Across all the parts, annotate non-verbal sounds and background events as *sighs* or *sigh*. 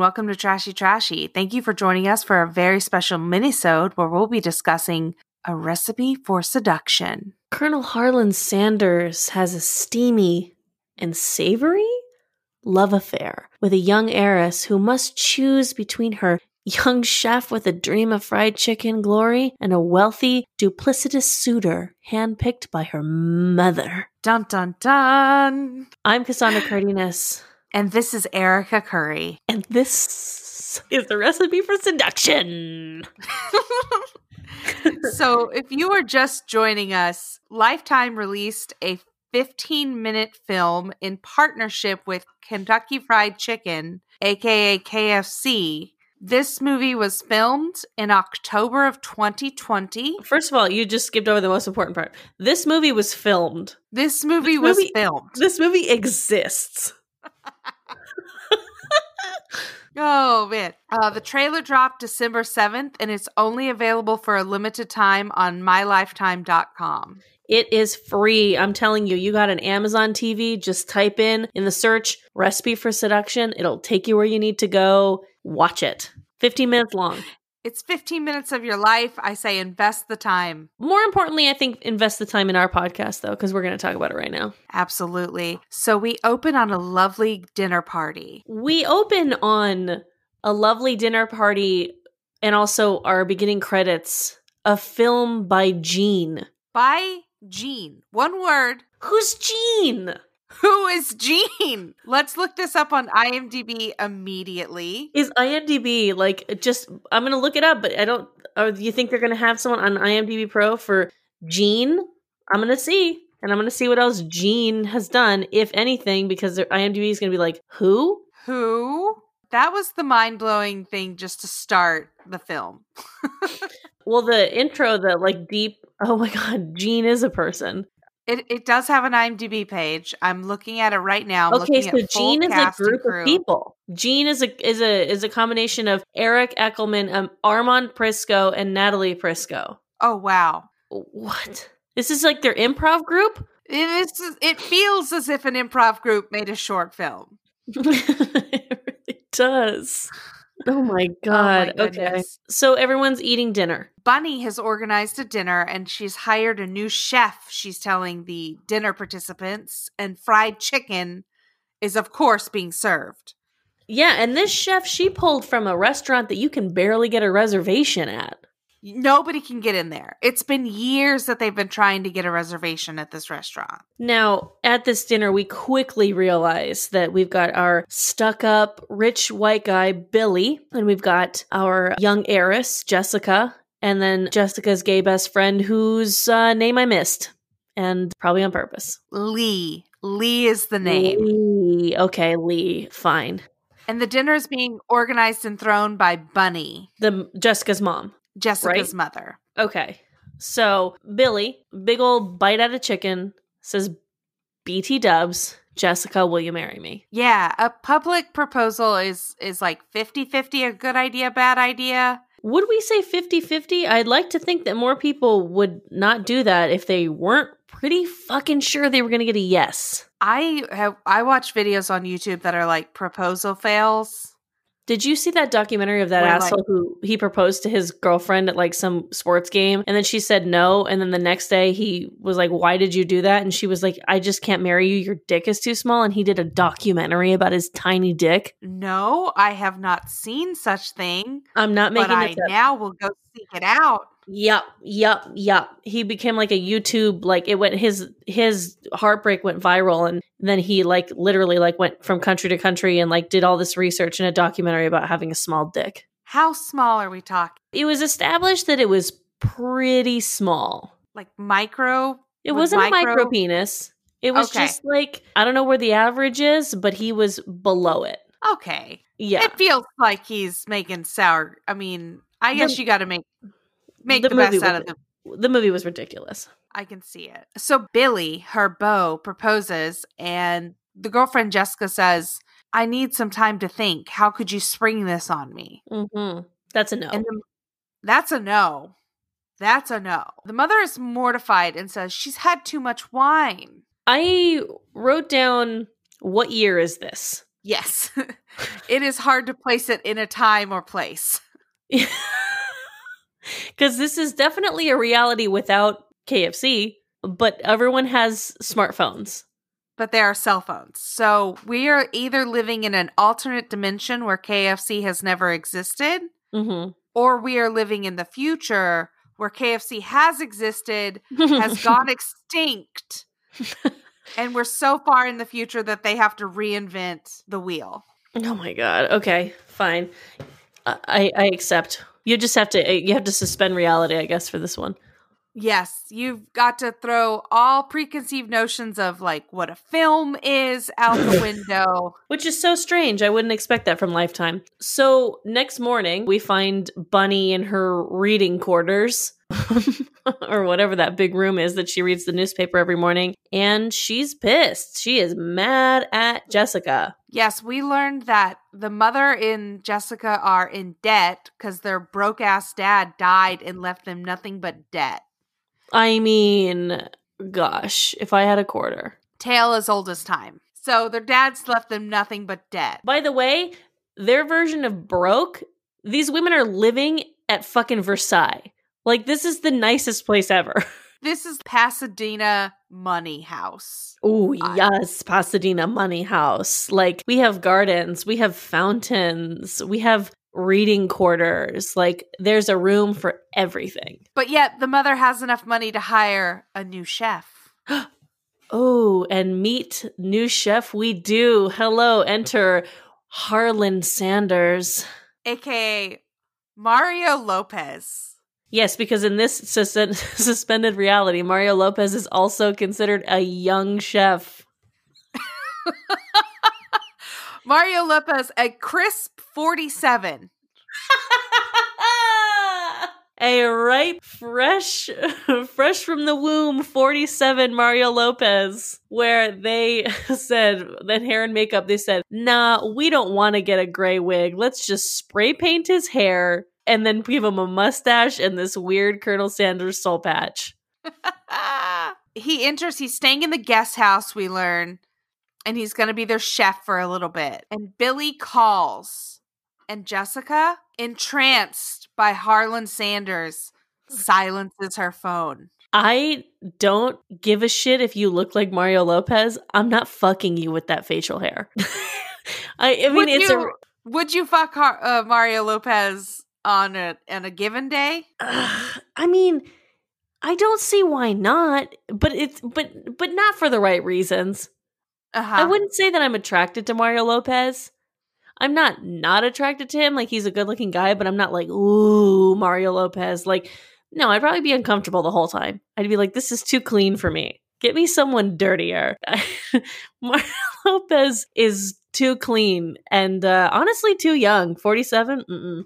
welcome to Trashy Trashy. Thank you for joining us for a very special minisode where we'll be discussing a recipe for seduction. Colonel Harlan Sanders has a steamy and savory love affair with a young heiress who must choose between her young chef with a dream of fried chicken glory and a wealthy, duplicitous suitor handpicked by her mother. Dun dun dun. I'm Cassandra Cardenas. And this is Erica Curry. And this is the recipe for seduction. *laughs* so, if you are just joining us, Lifetime released a 15 minute film in partnership with Kentucky Fried Chicken, aka KFC. This movie was filmed in October of 2020. First of all, you just skipped over the most important part. This movie was filmed. This movie this was filmed. This movie exists. Oh man. Uh, the trailer dropped December 7th and it's only available for a limited time on mylifetime.com. It is free. I'm telling you, you got an Amazon TV, just type in in the search recipe for seduction. It'll take you where you need to go. Watch it. 15 minutes long. It's 15 minutes of your life. I say invest the time. More importantly, I think invest the time in our podcast, though, because we're going to talk about it right now. Absolutely. So we open on a lovely dinner party. We open on a lovely dinner party and also our beginning credits a film by Gene. By Gene. One word. Who's Gene? Who is Gene? Let's look this up on IMDb immediately. Is IMDb like just? I'm gonna look it up, but I don't. Or do you think they're gonna have someone on IMDb Pro for Gene? I'm gonna see, and I'm gonna see what else Gene has done, if anything, because their IMDb is gonna be like, who? Who? That was the mind blowing thing just to start the film. *laughs* well, the intro, the like deep Oh my god, Gene is a person. It it does have an IMDb page. I'm looking at it right now. I'm okay, so Gene is a group of people. Gene is a is a is a combination of Eric Eckelman, um, Armand Prisco, and Natalie Prisco. Oh wow! What? This is like their improv group. It is. It feels as if an improv group made a short film. *laughs* it really does. Oh, oh my god. Oh my okay. So everyone's eating dinner. Bunny has organized a dinner and she's hired a new chef, she's telling the dinner participants, and fried chicken is of course being served. Yeah, and this chef she pulled from a restaurant that you can barely get a reservation at. Nobody can get in there. It's been years that they've been trying to get a reservation at this restaurant. Now, at this dinner, we quickly realize that we've got our stuck up rich white guy, Billy, and we've got our young heiress, Jessica, and then Jessica's gay best friend, whose uh, name I missed, and probably on purpose. Lee. Lee is the name. Lee. Okay, Lee. Fine. And the dinner is being organized and thrown by Bunny, the Jessica's mom. Jessica's right? mother. Okay. So Billy, big old bite out of chicken, says BT dubs, Jessica, will you marry me? Yeah, a public proposal is is like 50-50 a good idea, bad idea. Would we say 50-50? I'd like to think that more people would not do that if they weren't pretty fucking sure they were going to get a yes. I have I watch videos on YouTube that are like proposal fails did you see that documentary of that Where, asshole like, who he proposed to his girlfriend at like some sports game and then she said no and then the next day he was like why did you do that and she was like I just can't marry you your dick is too small and he did a documentary about his tiny dick? No, I have not seen such thing. I'm not making but I now will go seek it out. Yep, yep, yep. He became like a YouTube like it went his his heartbreak went viral and then he like literally like went from country to country and like did all this research in a documentary about having a small dick. How small are we talking? It was established that it was pretty small. Like micro? It wasn't micro? a micro penis. It was okay. just like I don't know where the average is, but he was below it. Okay. Yeah. It feels like he's making sour. I mean, I guess the, you got to make make the, the best out of the the movie was ridiculous. I can see it. So Billy, her beau, proposes, and the girlfriend Jessica says, "I need some time to think. How could you spring this on me?" Mm-hmm. That's a no. And the, that's a no. That's a no. The mother is mortified and says she's had too much wine. I wrote down what year is this? Yes. *laughs* it is hard to place it in a time or place. *laughs* Because this is definitely a reality without KFC, but everyone has smartphones. But there are cell phones. So we are either living in an alternate dimension where KFC has never existed, Mm-hmm. or we are living in the future where KFC has existed, has *laughs* gone extinct, *laughs* and we're so far in the future that they have to reinvent the wheel. Oh my god. Okay, fine. I I accept. You just have to uh, you have to suspend reality, I guess, for this one. Yes, you've got to throw all preconceived notions of like what a film is out the *laughs* window. Which is so strange. I wouldn't expect that from Lifetime. So, next morning, we find Bunny in her reading quarters. *laughs* or whatever that big room is that she reads the newspaper every morning. And she's pissed. She is mad at Jessica. Yes, we learned that the mother and Jessica are in debt because their broke ass dad died and left them nothing but debt. I mean, gosh, if I had a quarter. Tale as old as time. So their dad's left them nothing but debt. By the way, their version of broke, these women are living at fucking Versailles. Like, this is the nicest place ever. *laughs* This is Pasadena Money House. Oh, yes, Pasadena Money House. Like, we have gardens, we have fountains, we have reading quarters. Like, there's a room for everything. But yet the mother has enough money to hire a new chef. *gasps* Oh, and meet new chef we do. Hello, enter Harlan Sanders. aka Mario Lopez. Yes, because in this sus- *laughs* suspended reality, Mario Lopez is also considered a young chef. *laughs* Mario Lopez, a crisp 47. *laughs* a ripe, fresh, fresh from the womb, 47 Mario Lopez, where they said, that hair and makeup, they said, nah, we don't want to get a gray wig. Let's just spray paint his hair and then give him a mustache and this weird Colonel Sanders soul patch. *laughs* he enters, he's staying in the guest house, we learn, and he's going to be their chef for a little bit. And Billy calls, and Jessica, entranced by Harlan Sanders, silences her phone. I don't give a shit if you look like Mario Lopez. I'm not fucking you with that facial hair. *laughs* I, I mean, would it's you, a. would you fuck Har- uh, Mario Lopez on a on a given day? I mean, I don't see why not, but it's but but not for the right reasons. Uh-huh. I wouldn't say that I'm attracted to Mario Lopez. I'm not not attracted to him. Like he's a good-looking guy, but I'm not like ooh Mario Lopez. Like no, I'd probably be uncomfortable the whole time. I'd be like, this is too clean for me. Get me someone dirtier. *laughs* Mario *laughs* Lopez is too clean and uh, honestly too young. Forty-seven. Mm-mm.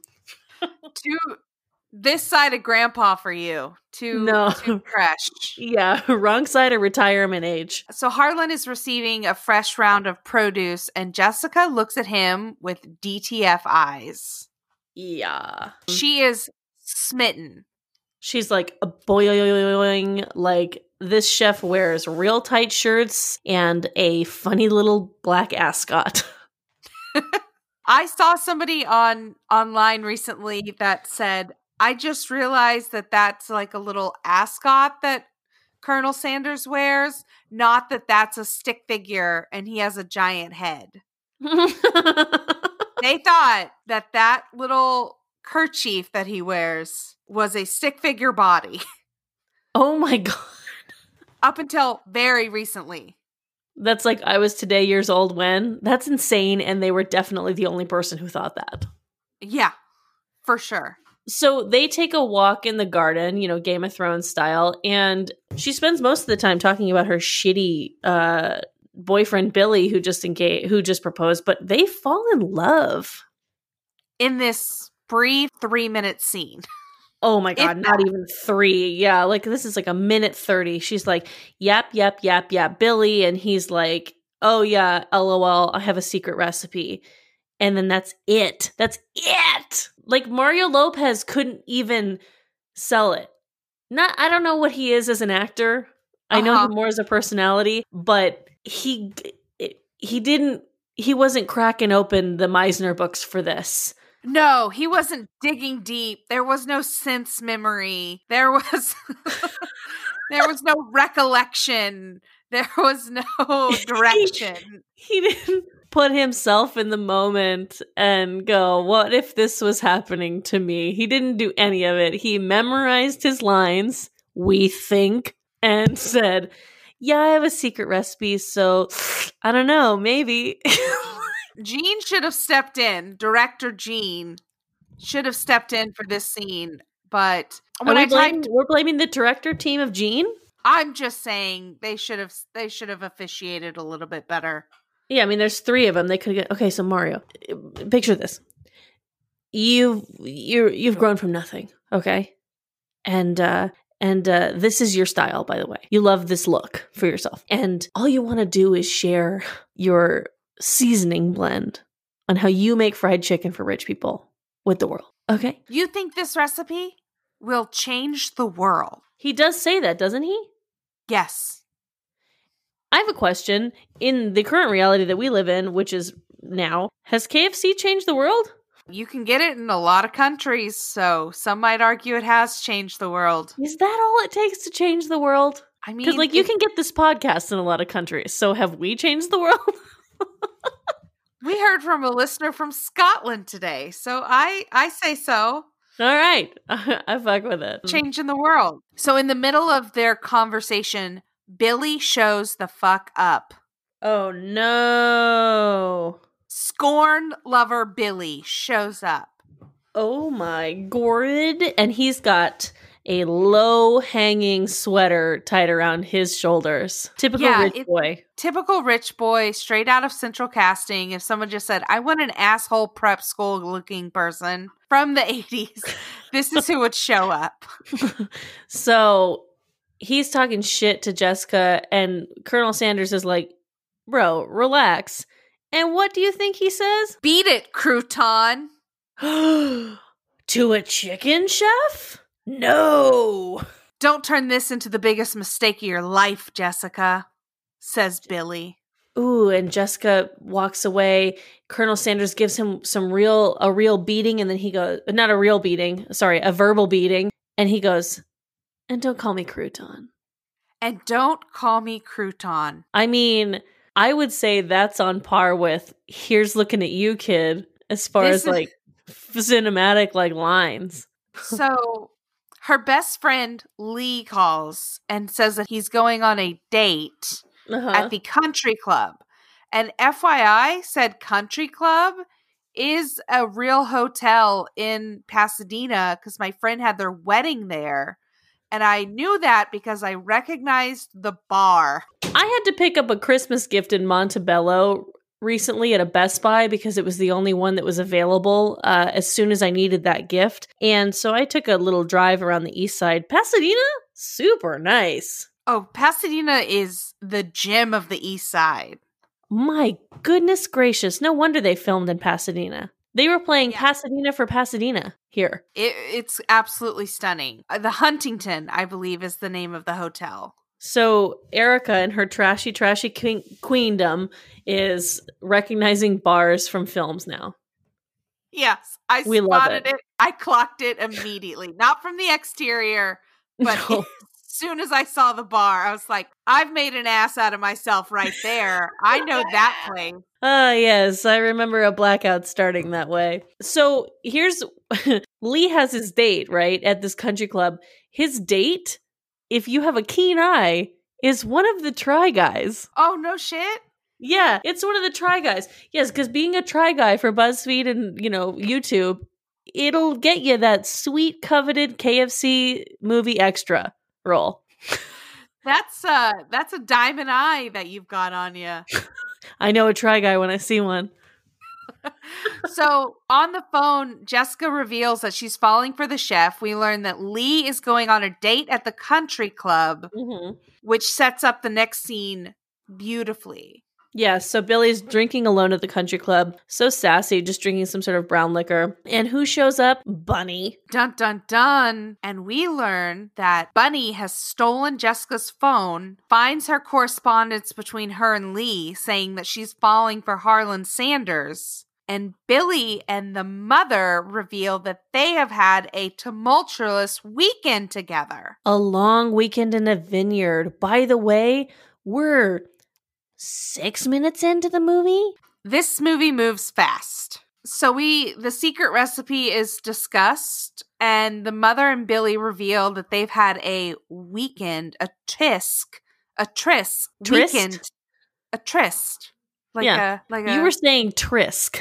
Too this side of grandpa for you. Too No. too fresh. *laughs* Yeah, *laughs* wrong side of retirement age. So Harlan is receiving a fresh round of produce, and Jessica looks at him with DTF eyes. Yeah. She is smitten. She's like a boing, like this chef wears real tight shirts and a funny little black ascot. *laughs* I saw somebody on online recently that said, "I just realized that that's like a little ascot that Colonel Sanders wears, not that that's a stick figure and he has a giant head." *laughs* They thought that that little kerchief that he wears was a stick figure body oh my god. up until very recently. That's like I was today years old when. That's insane and they were definitely the only person who thought that. Yeah, for sure. So they take a walk in the garden, you know, Game of Thrones style, and she spends most of the time talking about her shitty uh boyfriend Billy who just engaged who just proposed, but they fall in love. In this brief three minute scene. *laughs* Oh my god, not even 3. Yeah, like this is like a minute 30. She's like, yep, yep, yep, yep, Billy." And he's like, "Oh yeah, LOL, I have a secret recipe." And then that's it. That's it. Like Mario Lopez couldn't even sell it. Not I don't know what he is as an actor. I know Uh-huh. him more as a personality, but he he didn't he wasn't cracking open the Meisner books for this. No, he wasn't digging deep. There was no sense memory. There was *laughs* there was no recollection. There was no *laughs* direction. he didn't put himself in the moment and go, What if this was happening to me? He didn't do any of it. He memorized his lines, we think, and said, Yeah, I have a secret recipe, so I don't know, maybe. *laughs* Gene should have stepped in. Director Gene should have stepped in for this scene. But when I blaming, typed, we're blaming the director team of Gene. I'm just saying they should have they should have officiated a little bit better. Yeah, I mean, there's three of them. They could get okay. So Mario, picture this: you've you you've grown from nothing, okay, and uh, and uh, this is your style, by the way. You love this look for yourself, and all you want to do is share your seasoning blend on how you make fried chicken for rich people with the world. Okay, you think this recipe will change the world? He does say that, doesn't he? Yes. I have a question. In the current reality that we live in, which is now, has KFC changed the world? You can get it in a lot of countries, so some might argue it has changed the world. Is that all it takes to change the world? I mean, because like it, you can get this podcast in a lot of countries. So have we changed the world? *laughs* *laughs* we heard from a listener from Scotland today, so I I say so. All right, *laughs* I fuck with it. Mm. Changing the world. So in the middle of their conversation, Billy shows the fuck up. Oh no. Scorn lover Billy shows up. Oh my gourd. And he's got a low hanging sweater tied around his shoulders. Typical yeah, rich boy. Typical rich boy, straight out of central casting. If someone just said, I want an asshole prep school looking person from the 80s, *laughs* this is who would show up. *laughs* so he's talking shit to Jessica, and Colonel Sanders is like, Bro, relax. And what do you think he says? Beat it, crouton. *gasps* to a chicken chef? No. Don't turn this into the biggest mistake of your life, Jessica, says Billy. Ooh, and Jessica walks away. Colonel Sanders gives him some real a real beating and then he goes not a real beating, sorry, a verbal beating, and he goes, and don't call me crouton. And don't call me crouton. I mean, I would say that's on par with here's looking at you, kid, as far this as is- like cinematic like lines. *laughs* so her best friend Lee calls and says that he's going on a date uh-huh. at the country club. And FYI said country club is a real hotel in Pasadena because my friend had their wedding there. And I knew that because I recognized the bar. I had to pick up a Christmas gift in Montebello recently at a Best Buy because it was the only one that was available uh, as soon as I needed that gift. And so I took a little drive around the east side. Pasadena, super nice. Oh, Pasadena is the gem of the east side. My goodness gracious. No wonder they filmed in Pasadena. They were playing yeah. Pasadena for Pasadena here. It, it's absolutely stunning. Uh, the Huntington, I believe, is the name of the hotel. So Erica and her trashy, trashy queendom is recognizing bars from films now. Yes, I we spotted it. it. I clocked it immediately. Not from the exterior, but no *laughs* soon as I saw the bar, I was like, I've made an ass out of myself right there. I know that *laughs* place. Ah, uh, yes. I remember a blackout starting that way. So here's *laughs* Lee has his date, right, at this country club. His date, if you have a keen eye, is one of the try guys. Oh, no shit. Yeah, it's one of the try guys. Yes, because being a try guy for BuzzFeed and, you know, YouTube, it'll get you that sweet, coveted KFC movie extra role. That's uh that's a diamond eye that you've got on you. *laughs* I know a try guy when I see one. So on the phone, Jessica reveals that she's falling for the chef. We learn that Lee is going on a date at the country club, mm-hmm. which sets up the next scene beautifully. Yeah, so Billy's drinking alone at the country club. So sassy, just drinking some sort of brown liquor. And who shows up? Bunny. Dun dun dun. And we learn that Bunny has stolen Jessica's phone, finds her correspondence between her and Lee saying that she's falling for Harlan Sanders. And Billy and the mother reveal that they have had a tumultuous weekend together. A long weekend in a vineyard. By the way, we're six minutes into the movie. This movie moves fast. So we the secret recipe is discussed and the mother and Billy reveal that they've had a weekend, a tisk, a tris Tryst? weekend, a tryst. Like Yeah. a like a You were saying Trisk,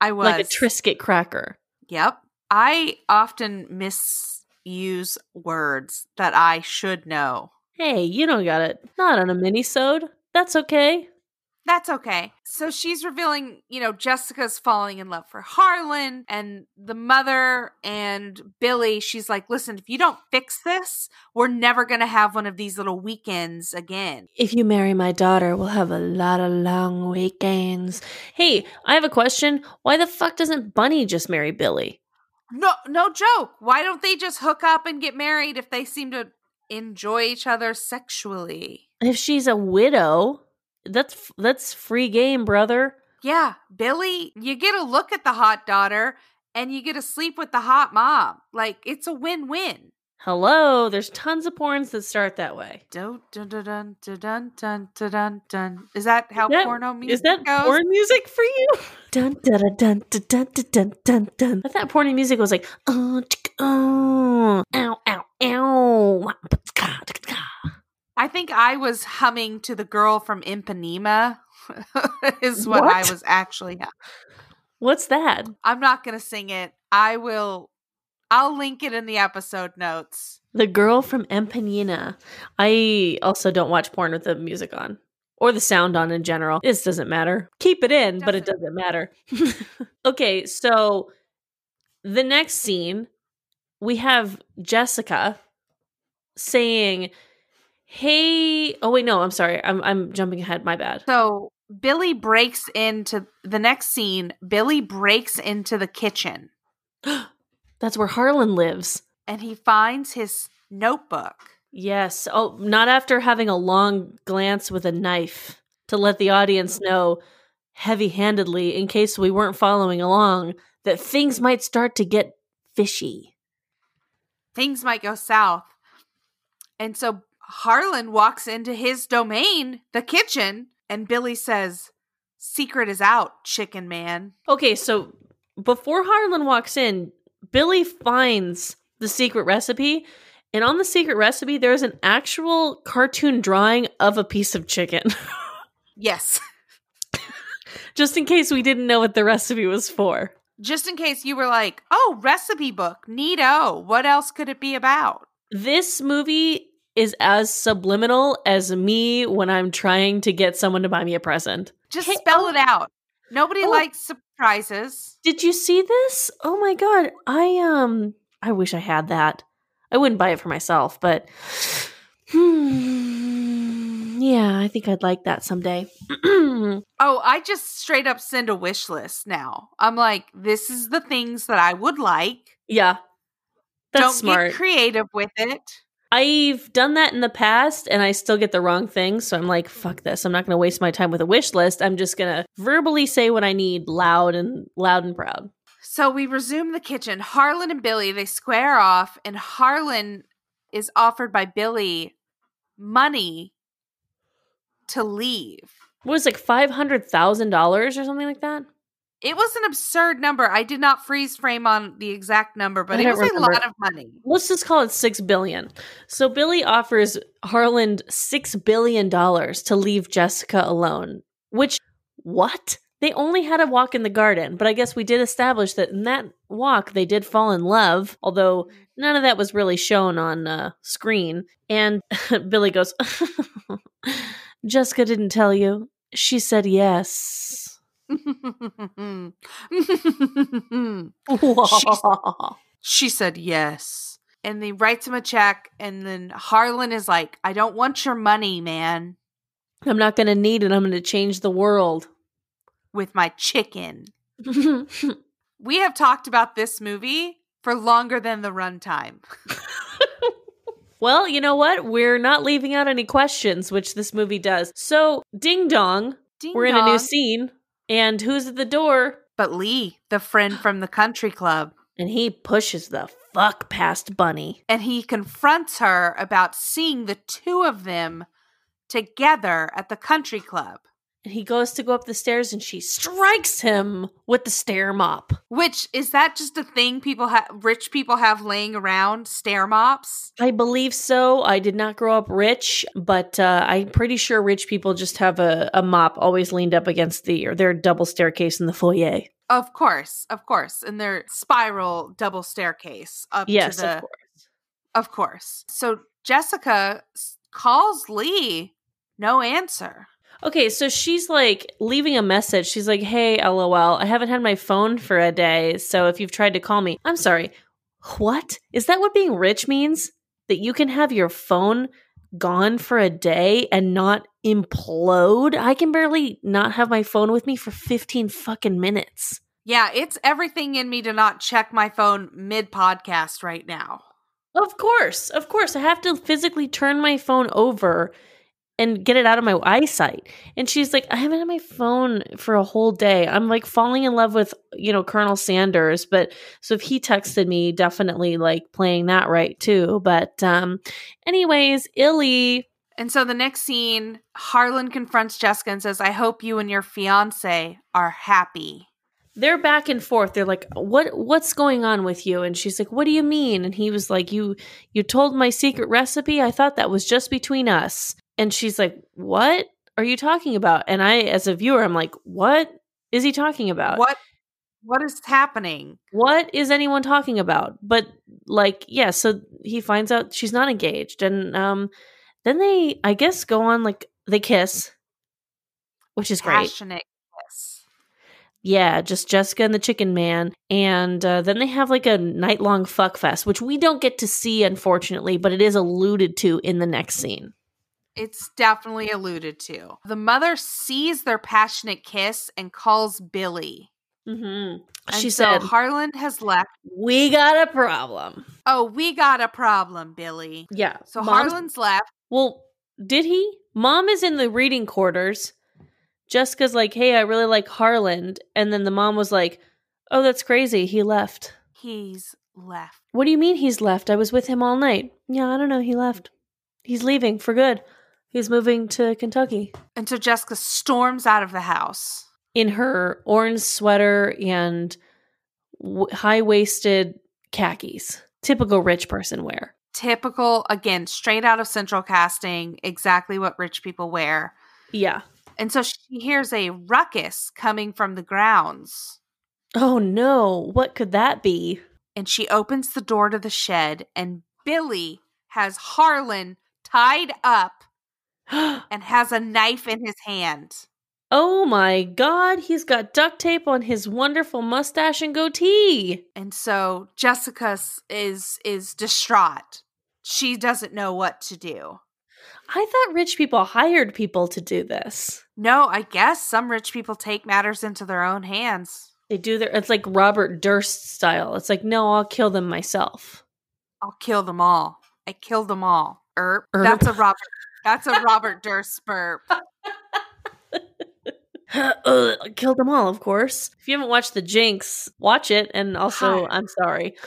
I was like a Triscuit cracker. Yep. I often misuse words that I should know. Hey, you don't got it. Not on a mini-sode. That's okay. That's okay. So she's revealing, you know, Jessica's falling in love for Harlan and the mother and Billy. She's like, listen, if you don't fix this, we're never going to have one of these little weekends again. If you marry my daughter, we'll have a lot of long weekends. Hey, I have a question. Why the fuck doesn't Bunny just marry Billy? No, no joke. Why don't they just hook up and get married if they seem to enjoy each other sexually. If she's a widow, that's that's free game, brother. Yeah, Billy, you get a look at the hot daughter and you get to sleep with the hot mom. Like it's a win-win. Hello, there's tons of porns that start that way. Dun, dun, dun, dun, dun, dun, dun, dun. Is that how is that, porno music Is that goes? porn music for you? *laughs* Dun, dun, dun, dun, dun, dun, dun, dun. I thought porn music was like, oh, oh, ow, ow, ow. I think I was humming to the girl from Ipanema. *laughs* is what, I was actually. What's that? I'm not going to sing it. I will. I'll link it in the episode notes. The girl from Empanina. I also don't watch porn with the music on or the sound on in general. This doesn't matter. Keep it in, but it doesn't matter. *laughs* okay, so the next scene, we have Jessica saying, "Hey, oh wait, no, I'm sorry. I'm I'm jumping ahead. My bad. So Billy breaks into the next scene. Billy breaks into the kitchen *gasps* That's where Harlan lives." and he finds his notebook. Yes. Oh, not after having a long glance with a knife to let the audience mm-hmm. know heavy handedly, in case we weren't following along, that things might start to get fishy. things might go south. And so Harlan walks into his domain, the kitchen, and Billy says, Secret is out, chicken man. Okay, so before Harlan walks in, Billy finds the secret recipe. And on the secret recipe, there's an actual cartoon drawing of a piece of chicken. *laughs* Yes. Just in case we didn't know what the recipe was for. Just in case you were like, oh, recipe book, neato. What else could it be about? This movie is as subliminal as me when I'm trying to get someone to buy me a present. Just Hey, spell oh. it out. Nobody Oh. likes surprises. Did you see this? Oh my god. I um I wish I had that. I wouldn't buy it for myself, but *sighs* hmm, yeah, I think I'd like that someday. *clears throat* Oh, I just straight up send a wish list now. I'm like, this is the things that I would like. yeah. That's Don't smart. get creative with it. I've done that in the past and I still get the wrong thing. So I'm like, fuck this. I'm not going to waste my time with a wish list. I'm just going to verbally say what I need loud and loud and proud. So we resume the kitchen. Harlan and Billy, they square off, and Harlan is offered by Billy money to leave. What was it, like $500,000 or something like that? It was an absurd number. I did not freeze frame on the exact number, but it was a lot of money. Let's just call it 6 billion. So Billy offers Harlan 6 billion dollars to leave Jessica alone, which what? They only had a walk in the garden, but I guess we did establish that in that walk they did fall in love, although none of that was really shown on uh, screen. And *laughs* Billy goes, *laughs* Jessica didn't tell you. She said yes. *laughs* she said yes. And he writes him a check, and then Harlan is like, I don't want your money, man. I'm not going to need it. I'm going to change the world. with my chicken. *laughs* We have talked about this movie for longer than the runtime. *laughs* well, you know what? We're not leaving out any questions, which this movie does. So, ding dong, Ding we're in a new scene. And who's at the door? But Lee, the friend from the country club, And he pushes the fuck past Bunny. and he confronts her about seeing the two of them together at the country club, And he goes to go up the stairs and she strikes him with the stair mop. which is that just a thing people have rich people have laying around stair mops? I believe so. I did not grow up rich, but uh, I'm pretty sure rich people just have a, a mop always leaned up against the or their double staircase in the foyer. Of course, of course, in their spiral double staircase up Yes, to the of course. Of course. So Jessica calls Lee, no answer. Okay, so she's like leaving a message. She's like, "Hey, LOL, I haven't had my phone for a day, so if you've tried to call me, I'm sorry. What? Is that what being rich means? That you can have your phone gone for a day and not implode? I can barely not have my phone with me for 15 fucking minutes." Yeah, it's everything in me to not check my phone mid podcast right now. Of course, of course. I have to physically turn my phone over and get it out of my eyesight. And she's like, I haven't had my phone for a whole day. I'm like falling in love with, you know, Colonel Sanders. But so if he texted me, definitely like playing that right too. But um anyways, Illy. And so the next scene, Harlan confronts Jessica and says, I hope you and your fiance are happy. They're back and forth. They're like, "What what's going on with you?" And she's like, "What do you mean?" And he was like, "You you told my secret recipe? I thought that was just between us." And she's like, "What are you talking about?" And I as a viewer, I'm like, "What is he talking about? What what is happening? What is anyone talking about?" But like, yeah, so he finds out she's not engaged and um then they I guess go on like they kiss, which is great. Passionate kiss. Yeah, just Jessica and the Chicken Man. And uh, then they have like a night long fuck fest, which we don't get to see, unfortunately, but it is alluded to in the next scene. It's definitely alluded to. The mother sees their passionate kiss and calls Billy. Mm-hmm. She so said, Harlan has left. We got a problem. Oh, we got a problem, Billy. Yeah. So Mom's- Harlan's left. Well, did he? Mom is in the reading quarters. Jessica's like, hey, I really like Harlan. And then the mom was like, oh, that's crazy. He left. He's left. What do you mean he's left? I was with him all night. Yeah, I don't know. He left. He's leaving for good. He's moving to Kentucky. And so Jessica storms out of the house. in her orange sweater and w- high waisted khakis. Typical rich person wear. Typical, again, straight out of central casting, exactly what rich people wear. Yeah. And so she hears a ruckus coming from the grounds. Oh no, what could that be? And she opens the door to the shed, and Billy has Harlan tied up and has a knife in his hand. oh my god, he's got duct tape on his wonderful mustache and goatee. And so Jessica is is distraught. She doesn't know what to do. I thought rich people hired people to do this. No, I guess some rich people take matters into their own hands. They do their it's like Robert Durst style. It's like, no, I'll kill them myself. I'll kill them all. I killed them all. Erp. Erp. That's a Robert. That's a Robert Durst burp. *laughs* Ugh, kill them all, of course. If you haven't watched The Jinx, watch it. And also, Hi. I'm sorry. *laughs*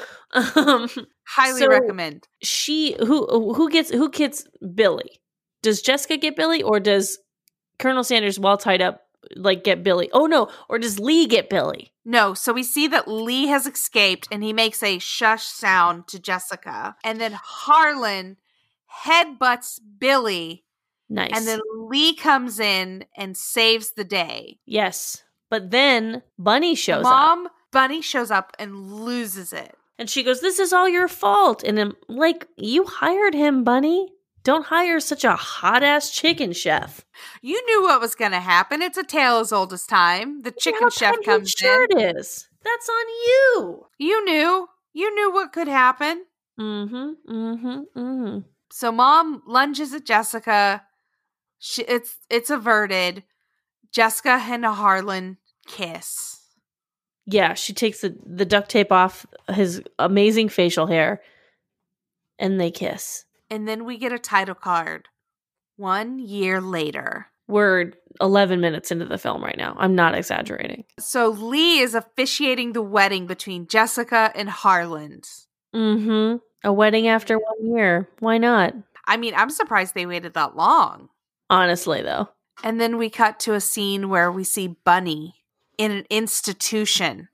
Um, Highly So- recommend. she who who gets who gets Billy? Does Jessica get Billy, or does Colonel Sanders, while tied up, like get Billy? Oh no, or does Lee get Billy? No, so we see that Lee has escaped and he makes a shush sound to Jessica. And then Harlan headbutts Billy. Nice. And then Lee comes in and saves the day. yes, but then Bunny shows up, Mom, Bunny shows up and loses it. and she goes, "This is all your fault." And I'm like, "You hired him, Bunny. Don't hire such a hot ass chicken chef." You knew what was going to happen. It's a tale as old as time. The chicken chef comes sure in. it is. That's on you. You knew. You knew what could happen. Mm-hmm. Mm-hmm. Mm-hmm. So mom lunges at Jessica. She, it's it's averted. Jessica and Harlan kiss. Yeah, she takes the, the duct tape off his amazing facial hair and they kiss. And then we get a title card. One year later. We're 11 minutes into the film right now. I'm not exaggerating. So Lee is officiating the wedding between Jessica and Harlan. Mm-hmm. A wedding after one year. Why not? I mean, I'm surprised they waited that long. Honestly, though. And then we cut to a scene where we see Bunny in an institution.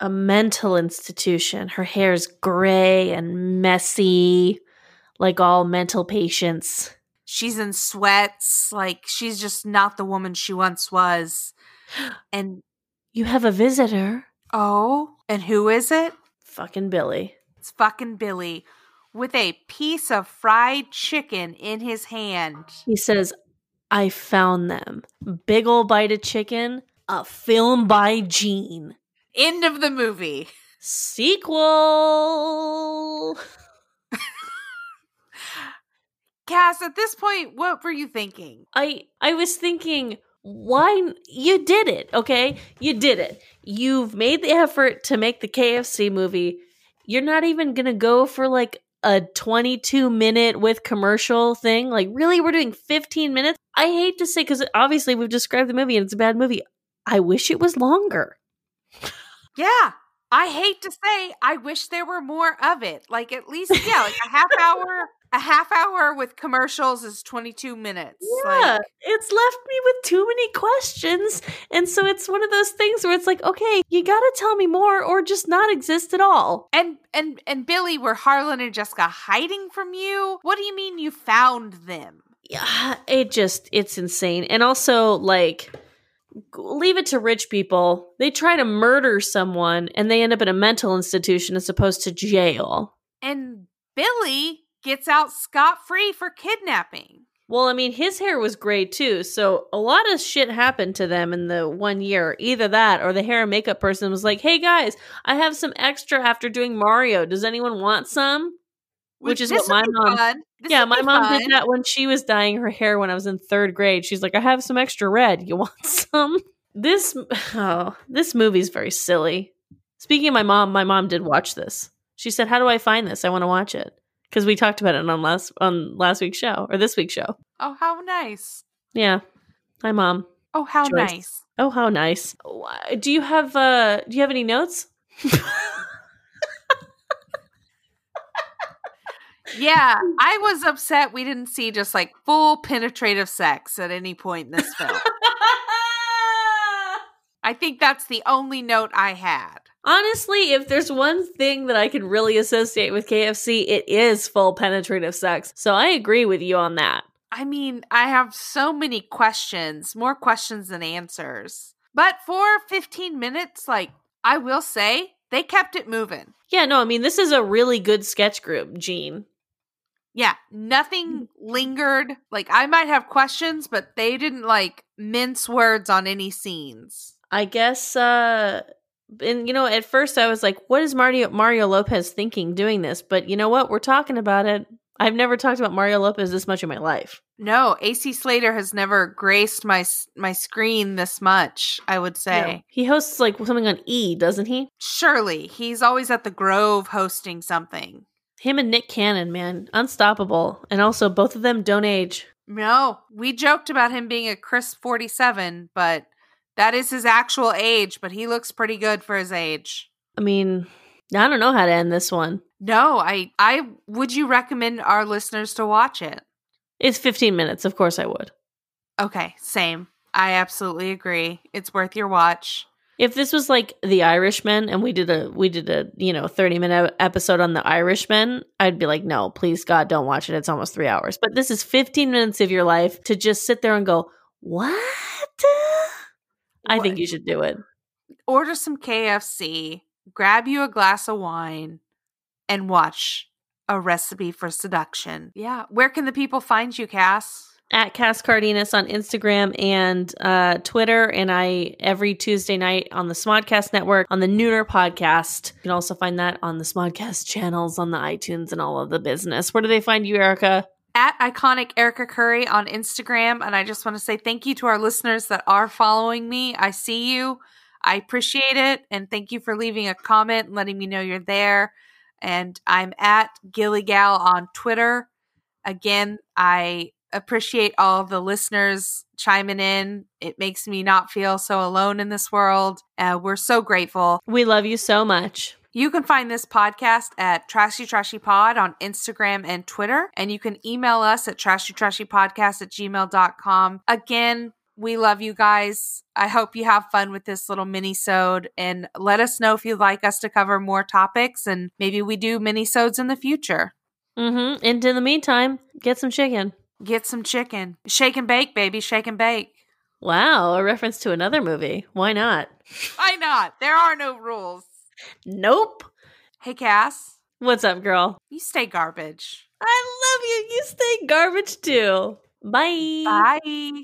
A mental institution. Her hair's gray and messy, like all mental patients. She's in sweats, like she's just not the woman she once was. And *gasps* You have a visitor. oh, and who is it? Fucking Billy. It's fucking Billy with a piece of fried chicken in his hand. He says, I found them. Big ol' bite of chicken. A film by Gene. End of the movie. Sequel. *laughs* Cass, at this point, what were you thinking? I I was thinking, why you did it, okay? You did it. You've made the effort to make the KFC movie. You're not even gonna go for like a 22 minute with commercial thing. Like, really, we're doing 15 minutes. I hate to say because obviously we've described the movie and it's a bad movie. I wish it was longer. Yeah. I hate to say, I wish there were more of it. Like at least, yeah, like a half hour. *laughs* A half hour with commercials is 22 minutes. Yeah, Like, it's left me with too many questions. And so it's one of those things where it's like, okay, you got to tell me more or just not exist at all. and and and Billy, were Harlan and Jessica hiding from you? What do you mean you found them? Yeah, it just, it's insane. And also, like, leave it to rich people. They try to murder someone and they end up in a mental institution as opposed to jail. And Billy gets out scot free for kidnapping. Well, I mean, his hair was gray too, so a lot of shit happened to them in the one year. Either that or the hair and makeup person was like, hey guys, I have some extra after doing Mario. Does anyone want some? Which is what my mom- yeah, my mom fun. did that when she was dyeing her hair when I was in third grade. She's like, I have some extra red. You *laughs* want some? This, *sighs* oh, this movie's very silly. Speaking of my mom, my mom did watch this. She said, "How do I find this? I want to watch it." Because we talked about it on last on last week's show or this week's show. Oh, how nice. Yeah. Hi, mom. Oh, how Joyce. nice. Oh, how nice. Do you have uh do you have any notes? Yeah, I was upset we didn't see just like full penetrative sex at any point in this film. *laughs* I think that's the only note I had. Honestly, if there's one thing that I can really associate with KFC, it is full penetrative sex. So I agree with you on that. I mean, I have so many questions, more questions than answers. But for 15 minutes, like, I will say, they kept it moving. Yeah, no, I mean, this is a really good sketch group, Gene. Yeah, nothing lingered. Like, I might have questions, but they didn't, like, mince words on any scenes. I guess uh and you know, at first I was like, what is Mario Mario Lopez thinking doing this? But you know what? We're talking about it. I've never talked about Mario Lopez this much in my life. No, AC Slater has never graced my my screen this much, I would say. He hosts like something on E, doesn't he? Surely, he's always at the Grove hosting something. Him and Nick Cannon, man, unstoppable. And also both of them don't age. No, we joked about him being a crisp 47, but that is his actual age, but he looks pretty good for his age. I mean, I don't know how to end this one. No, I I would you recommend our listeners to watch it? It's 15 minutes, of course I would. Okay, same. I absolutely agree. It's worth your watch. If this was like The Irishman and we did a we did a, you know, 30 minute episode on The Irishman, I'd be like, "No, please God, don't watch it. It's almost 3 hours." But this is 15 minutes of your life to just sit there and go, "What?" I think you should do it. Order some KFC, grab you a glass of wine, and watch a recipe for seduction. Yeah. Where can the people find you, Cass? At Cass Cardenas on Instagram and uh, Twitter, and I every Tuesday night on the Smodcast Network on the Nooner podcast. You can also find that on the Smodcast channels on the iTunes and all of the business. Where do they find you, Erica? At iconic Erica Curry on Instagram. And I just want to say thank you to our listeners that are following me. I see you. I appreciate it. And thank you for leaving a comment letting me know you're there. And I'm at Gilligal on Twitter. Again, I appreciate all the listeners chiming in. It makes me not feel so alone in this world. Uh, we're so grateful. We love you so much. You can find this podcast at Trashy Trashy Pod on Instagram and Twitter. And you can email us at trashy trashy podcast at gmail.com. Again, we love you guys. I hope you have fun with this little mini-sode and let us know if you'd like us to cover more topics and maybe we do mini-sodes in the future. Mm-hmm. And in the meantime, get some chicken. Get some chicken. Shake and bake, baby. Shake and bake. Wow, a reference to another movie. Why not? Why not? There are no rules. Nope. Hey, Cass. What's up, girl? You stay garbage. I love you. You stay garbage too. Bye. Bye.